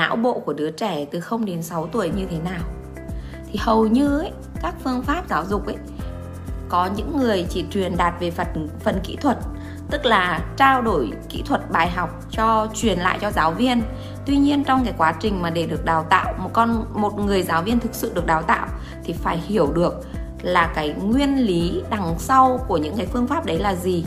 não bộ của đứa trẻ từ 0 đến 6 tuổi như thế nào? Thì hầu như ấy, các phương pháp giáo dục ấy có những người chỉ truyền đạt về phần phần kỹ thuật tức là trao đổi kỹ thuật bài học cho truyền lại cho giáo viên. Tuy nhiên trong cái quá trình mà để được đào tạo một con một người giáo viên thực sự được đào tạo thì phải hiểu được là cái nguyên lý đằng sau của những cái phương pháp đấy là gì.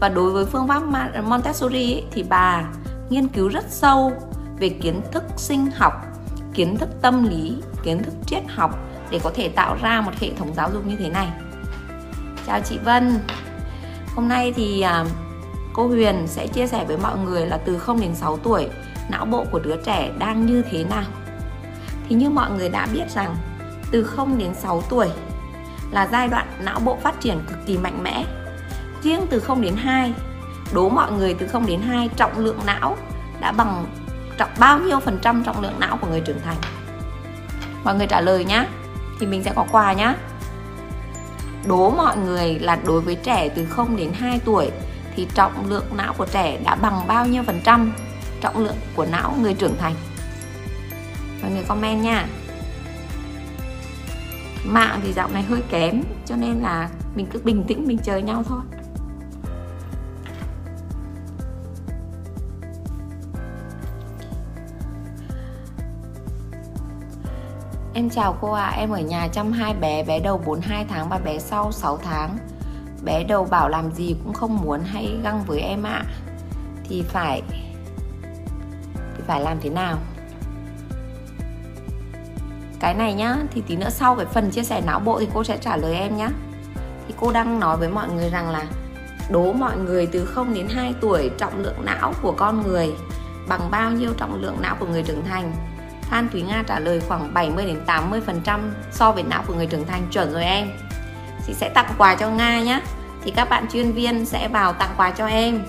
Và đối với phương pháp Montessori ấy, thì bà nghiên cứu rất sâu về kiến thức sinh học, kiến thức tâm lý, kiến thức triết học để có thể tạo ra một hệ thống giáo dục như thế này. Chào chị Vân. Hôm nay thì à, cô Huyền sẽ chia sẻ với mọi người là từ 0 đến 6 tuổi, não bộ của đứa trẻ đang như thế nào. Thì như mọi người đã biết rằng, từ 0 đến 6 tuổi là giai đoạn não bộ phát triển cực kỳ mạnh mẽ. Riêng từ 0 đến 2 đố mọi người từ 0 đến 2 trọng lượng não đã bằng trọng, bao nhiêu phần trăm trọng lượng não của người trưởng thành? Mọi người trả lời nhá, thì mình sẽ có quà nhá. Đố mọi người là đối với trẻ từ 0 đến 2 tuổi thì trọng lượng não của trẻ đã bằng bao nhiêu phần trăm trọng lượng của não người trưởng thành? Mọi người comment nha. Mạng thì dạo này hơi kém, cho nên là mình cứ bình tĩnh mình chờ nhau thôi. Em chào cô ạ, à. em ở nhà chăm hai bé, bé đầu 42 tháng và bé sau 6 tháng Bé đầu bảo làm gì cũng không muốn hay găng với em ạ à. Thì phải Thì phải làm thế nào Cái này nhá, thì tí nữa sau cái phần chia sẻ não bộ thì cô sẽ trả lời em nhá Thì cô đang nói với mọi người rằng là Đố mọi người từ 0 đến 2 tuổi trọng lượng não của con người Bằng bao nhiêu trọng lượng não của người trưởng thành Phan Thúy Nga trả lời khoảng 70 đến 80% so với não của người trưởng thành chuẩn rồi em. Chị sẽ tặng quà cho Nga nhé. Thì các bạn chuyên viên sẽ vào tặng quà cho em.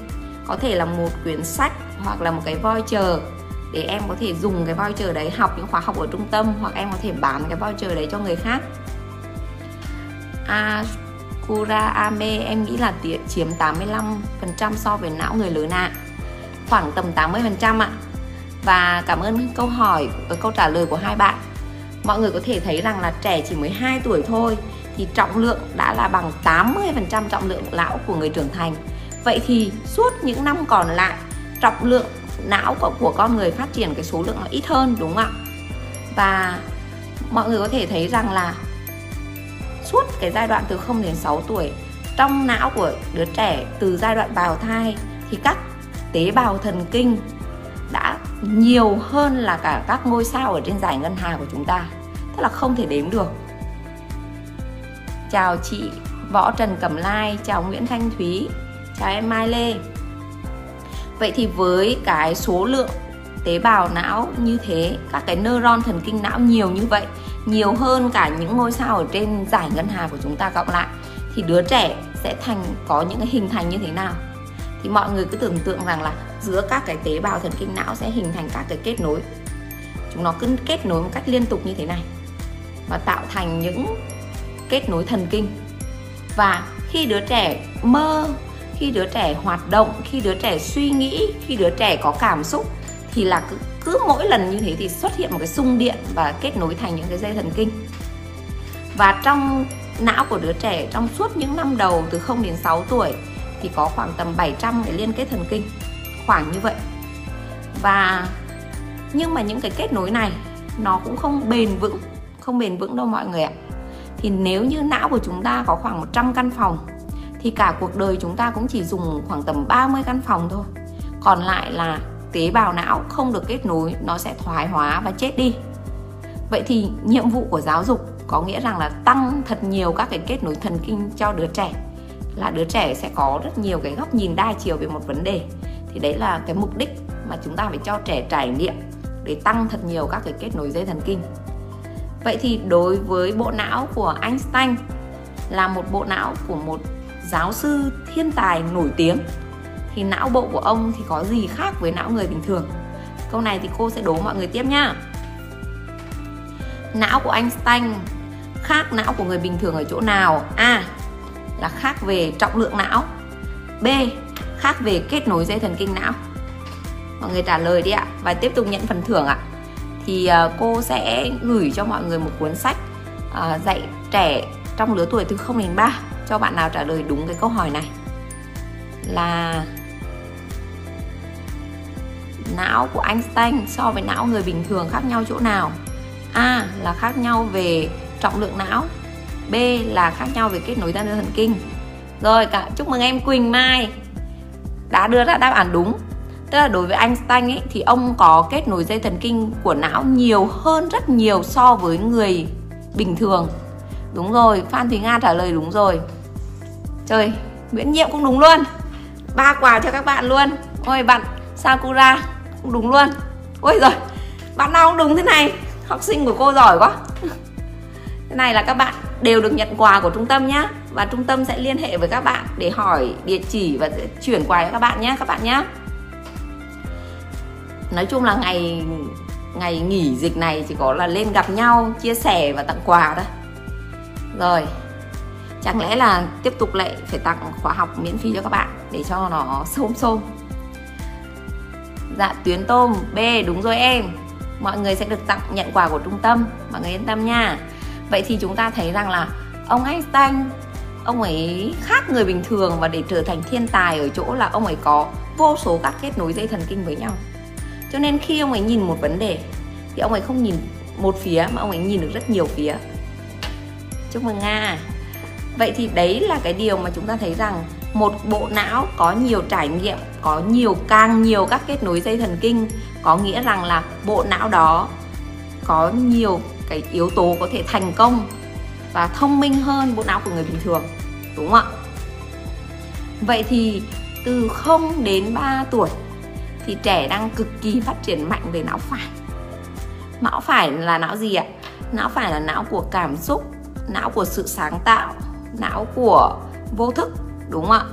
Có thể là một quyển sách hoặc là một cái voucher để em có thể dùng cái voucher đấy học những khóa học ở trung tâm hoặc em có thể bán cái voucher đấy cho người khác. Akura Ame em nghĩ là chiếm 85% so với não người lớn ạ. À. Khoảng tầm 80% ạ. À và cảm ơn câu hỏi ờ, câu trả lời của hai bạn. Mọi người có thể thấy rằng là trẻ chỉ mới 2 tuổi thôi thì trọng lượng đã là bằng 80% trọng lượng não của người trưởng thành. Vậy thì suốt những năm còn lại trọng lượng não của, của con người phát triển cái số lượng nó ít hơn đúng không ạ? Và mọi người có thể thấy rằng là suốt cái giai đoạn từ 0 đến 6 tuổi trong não của đứa trẻ từ giai đoạn bào thai thì các tế bào thần kinh đã nhiều hơn là cả các ngôi sao ở trên giải ngân hà của chúng ta. Tức là không thể đếm được. Chào chị võ trần cẩm lai, chào nguyễn thanh thúy, chào em mai lê. Vậy thì với cái số lượng tế bào não như thế, các cái neuron thần kinh não nhiều như vậy, nhiều hơn cả những ngôi sao ở trên giải ngân hà của chúng ta cộng lại, thì đứa trẻ sẽ thành, có những cái hình thành như thế nào? Thì mọi người cứ tưởng tượng rằng là giữa các cái tế bào thần kinh não sẽ hình thành các cái kết nối. Chúng nó cứ kết nối một cách liên tục như thế này và tạo thành những kết nối thần kinh. Và khi đứa trẻ mơ khi đứa trẻ hoạt động khi đứa trẻ suy nghĩ khi đứa trẻ có cảm xúc thì là cứ, cứ mỗi lần như thế thì xuất hiện một cái xung điện và kết nối thành những cái dây thần kinh. Và trong não của đứa trẻ trong suốt những năm đầu từ 0 đến 6 tuổi thì có khoảng tầm 700 cái liên kết thần kinh. Khoảng như vậy. Và nhưng mà những cái kết nối này, nó cũng không bền vững, không bền vững đâu mọi người ạ. Thì nếu như não của chúng ta có khoảng 100 căn phòng, thì cả cuộc đời chúng ta cũng chỉ dùng khoảng tầm 30 căn phòng thôi. Còn lại là tế bào não không được kết nối, nó sẽ thoái hóa và chết đi. Vậy thì nhiệm vụ của giáo dục có nghĩa rằng là tăng thật nhiều các cái kết nối thần kinh cho đứa trẻ là đứa trẻ sẽ có rất nhiều cái góc nhìn đa chiều về một vấn đề. Thì đấy là cái mục đích mà chúng ta phải cho trẻ trải nghiệm để tăng thật nhiều các cái kết nối dây thần kinh. Vậy thì đối với bộ não của Einstein là một bộ não của một giáo sư thiên tài nổi tiếng, thì não bộ của ông thì có gì khác với não người bình thường? Câu này thì cô sẽ đố mọi người tiếp nhá não của Einstein khác não của người bình thường ở chỗ nào? A là khác về trọng lượng não. B, khác về kết nối dây thần kinh não. Mọi người trả lời đi ạ. Và tiếp tục nhận phần thưởng ạ. Thì à, cô sẽ gửi cho mọi người một cuốn sách à, dạy trẻ trong lứa tuổi từ 0 đến 3 cho bạn nào trả lời đúng cái câu hỏi này. Là não của Einstein so với não người bình thường khác nhau chỗ nào? A là khác nhau về trọng lượng não. B là khác nhau về kết nối dây thần kinh. Rồi, cả, chúc mừng em Quỳnh Mai. Đã đưa ra đáp án đúng. Tức là đối với Einstein ấy, thì ông có kết nối dây thần kinh của não nhiều hơn rất nhiều so với người bình thường. Đúng rồi, Phan Thúy Nga trả lời đúng rồi. Trời Nguyễn Nhiệm cũng đúng luôn. Ba quà cho các bạn luôn. Ôi, bạn Sakura cũng đúng luôn. Ôi rồi bạn nào cũng đúng thế này. Học sinh của cô giỏi quá. Thế này là các bạn đều được nhận quà của trung tâm nhé và trung tâm sẽ liên hệ với các bạn để hỏi địa chỉ và sẽ chuyển quà cho các bạn nhé các bạn nhé nói chung là ngày ngày nghỉ dịch này chỉ có là lên gặp nhau, chia sẻ và tặng quà thôi. Rồi, chẳng lẽ là tiếp tục lại phải tặng khóa học miễn phí cho các bạn để cho nó xôm xôm? Dạ tuyến tôm b, đúng rồi em. Mọi người sẽ được tặng nhận quà của trung tâm. Mọi người yên tâm nha vậy thì chúng ta thấy rằng là ông Einstein, ông ấy khác người bình thường và để trở thành thiên tài ở chỗ là ông ấy có vô số các kết nối dây thần kinh với nhau. Cho nên khi ông ấy nhìn một vấn đề thì ông ấy không nhìn một phía mà ông ấy nhìn được rất nhiều phía. Chúc mừng nga. Vậy thì đấy là cái điều mà chúng ta thấy rằng một bộ não có nhiều trải nghiệm, có nhiều, càng nhiều các kết nối dây thần kinh, có nghĩa rằng là bộ não đó có nhiều cái yếu tố có thể thành công và thông minh hơn bộ não của người bình thường, đúng không ạ? Vậy thì từ 0 đến 3 tuổi thì trẻ đang cực kỳ phát triển mạnh về não phải. Não phải là não gì ạ? Não phải là não của cảm xúc, não của sự sáng tạo, não của vô thức, đúng không ạ?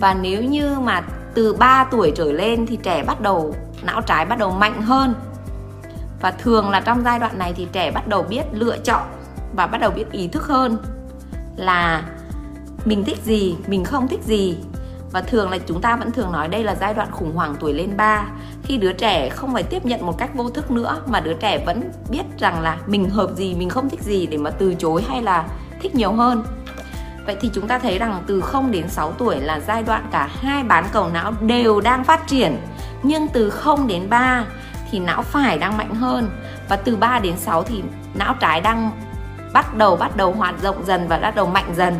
Và nếu như mà từ 3 tuổi trở lên thì trẻ bắt đầu, não trái bắt đầu mạnh hơn và thường là trong giai đoạn này thì trẻ bắt đầu biết lựa chọn và bắt đầu biết ý thức hơn là mình thích gì, mình không thích gì. Và thường là chúng ta vẫn thường nói đây là giai đoạn khủng hoảng tuổi lên 3 khi đứa trẻ không phải tiếp nhận một cách vô thức nữa, mà đứa trẻ vẫn biết rằng là mình hợp gì, mình không thích gì để mà từ chối hay là thích nhiều hơn. Vậy thì chúng ta thấy rằng từ 0 đến 6 tuổi là giai đoạn cả hai bán cầu não đều đang phát triển. Nhưng từ 0 đến 3 thì não phải đang mạnh hơn. Và từ 3 đến 6 thì não trái đang bắt đầu bắt đầu hoạt rộng dần và bắt đầu mạnh dần.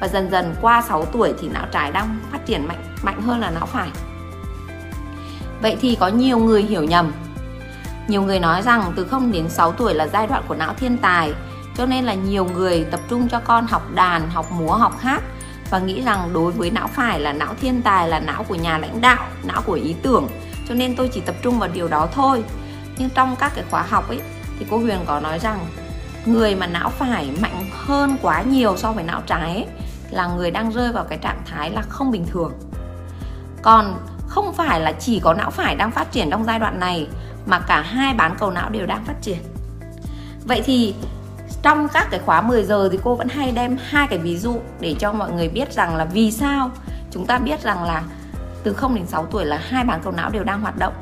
Và dần dần qua 6 tuổi thì não trái đang phát triển mạnh mạnh hơn là não phải. Vậy thì có nhiều người hiểu nhầm. Nhiều người nói rằng từ 0 đến 6 tuổi là giai đoạn của não thiên tài, cho nên là nhiều người tập trung cho con học đàn, học múa, học hát và nghĩ rằng đối với não phải là não thiên tài là não của nhà lãnh đạo, não của ý tưởng cho nên tôi chỉ tập trung vào điều đó thôi. Nhưng trong các cái khóa học ấy thì cô Huyền có nói rằng người mà não phải mạnh hơn quá nhiều so với não trái ấy, là người đang rơi vào cái trạng thái là không bình thường. Còn không phải là chỉ có não phải đang phát triển trong giai đoạn này mà cả hai bán cầu não đều đang phát triển. Vậy thì trong các cái khóa 10 giờ thì cô vẫn hay đem hai cái ví dụ để cho mọi người biết rằng là vì sao chúng ta biết rằng là từ 0 đến 6 tuổi là hai bán cầu não đều đang hoạt động.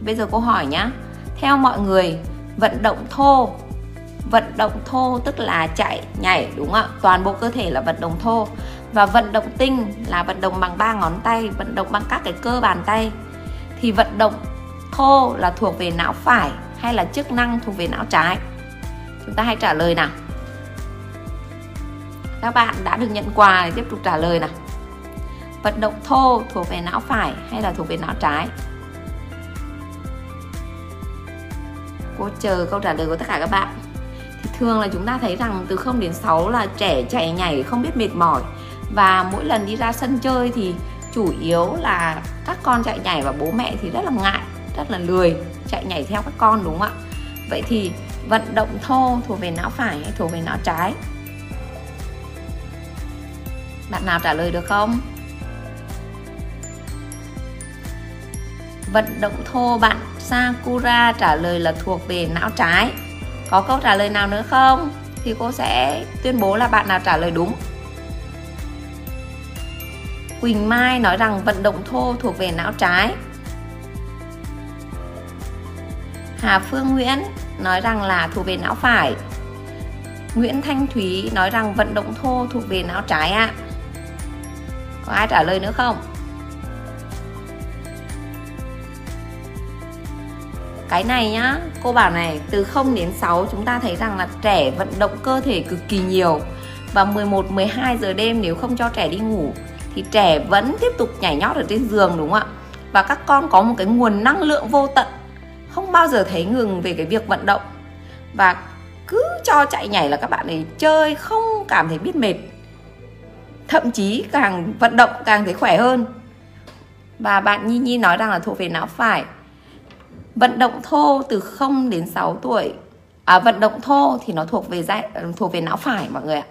Bây giờ cô hỏi nhá. Theo mọi người, vận động thô vận động thô tức là chạy, nhảy đúng không ạ? Toàn bộ cơ thể là vận động thô và vận động tinh là vận động bằng ba ngón tay, vận động bằng các cái cơ bàn tay. Thì vận động thô là thuộc về não phải hay là chức năng thuộc về não trái? chúng ta hãy trả lời nào các bạn đã được nhận quà thì tiếp tục trả lời nào vận động thô thuộc về não phải hay là thuộc về não trái? Cô chờ câu trả lời của tất cả các bạn. Thì thường là chúng ta thấy rằng từ 0 đến 6 là trẻ chạy nhảy, không biết mệt mỏi. Và mỗi lần đi ra sân chơi thì chủ yếu là các con chạy nhảy và bố mẹ thì rất là ngại, rất là lười chạy nhảy theo các con, đúng không ạ? Vậy thì vận động thô thuộc về não phải hay thuộc về não trái? Bạn nào trả lời được không? Vận động thô bạn Sakura trả lời là thuộc về não trái. Có câu trả lời nào nữa không? Thì cô sẽ tuyên bố là bạn nào trả lời đúng. Quỳnh Mai nói rằng vận động thô thuộc về não trái. Hà Phương Nguyễn nói rằng là thuộc về não phải. Nguyễn Thanh Thúy nói rằng vận động thô thuộc về não trái ạ. Có ai trả lời nữa không? Cái này nhá, cô bảo này từ 0 đến 6 chúng ta thấy rằng là trẻ vận động cơ thể cực kỳ nhiều. Và 11, 12 giờ đêm nếu không cho trẻ đi ngủ thì trẻ vẫn tiếp tục nhảy nhót ở trên giường đúng không ạ? Và các con có một cái nguồn năng lượng vô tận không bao giờ thấy ngừng về cái việc vận động. Và cứ cho chạy nhảy là các bạn ấy chơi không cảm thấy biết mệt. Thậm chí càng vận động càng thấy khỏe hơn. Và bạn Nhi Nhi nói rằng là thuộc về não phải vận động thô từ 0 đến 6 tuổi. À, vận động thô thì nó thuộc về thuộc về não phải mọi người ạ.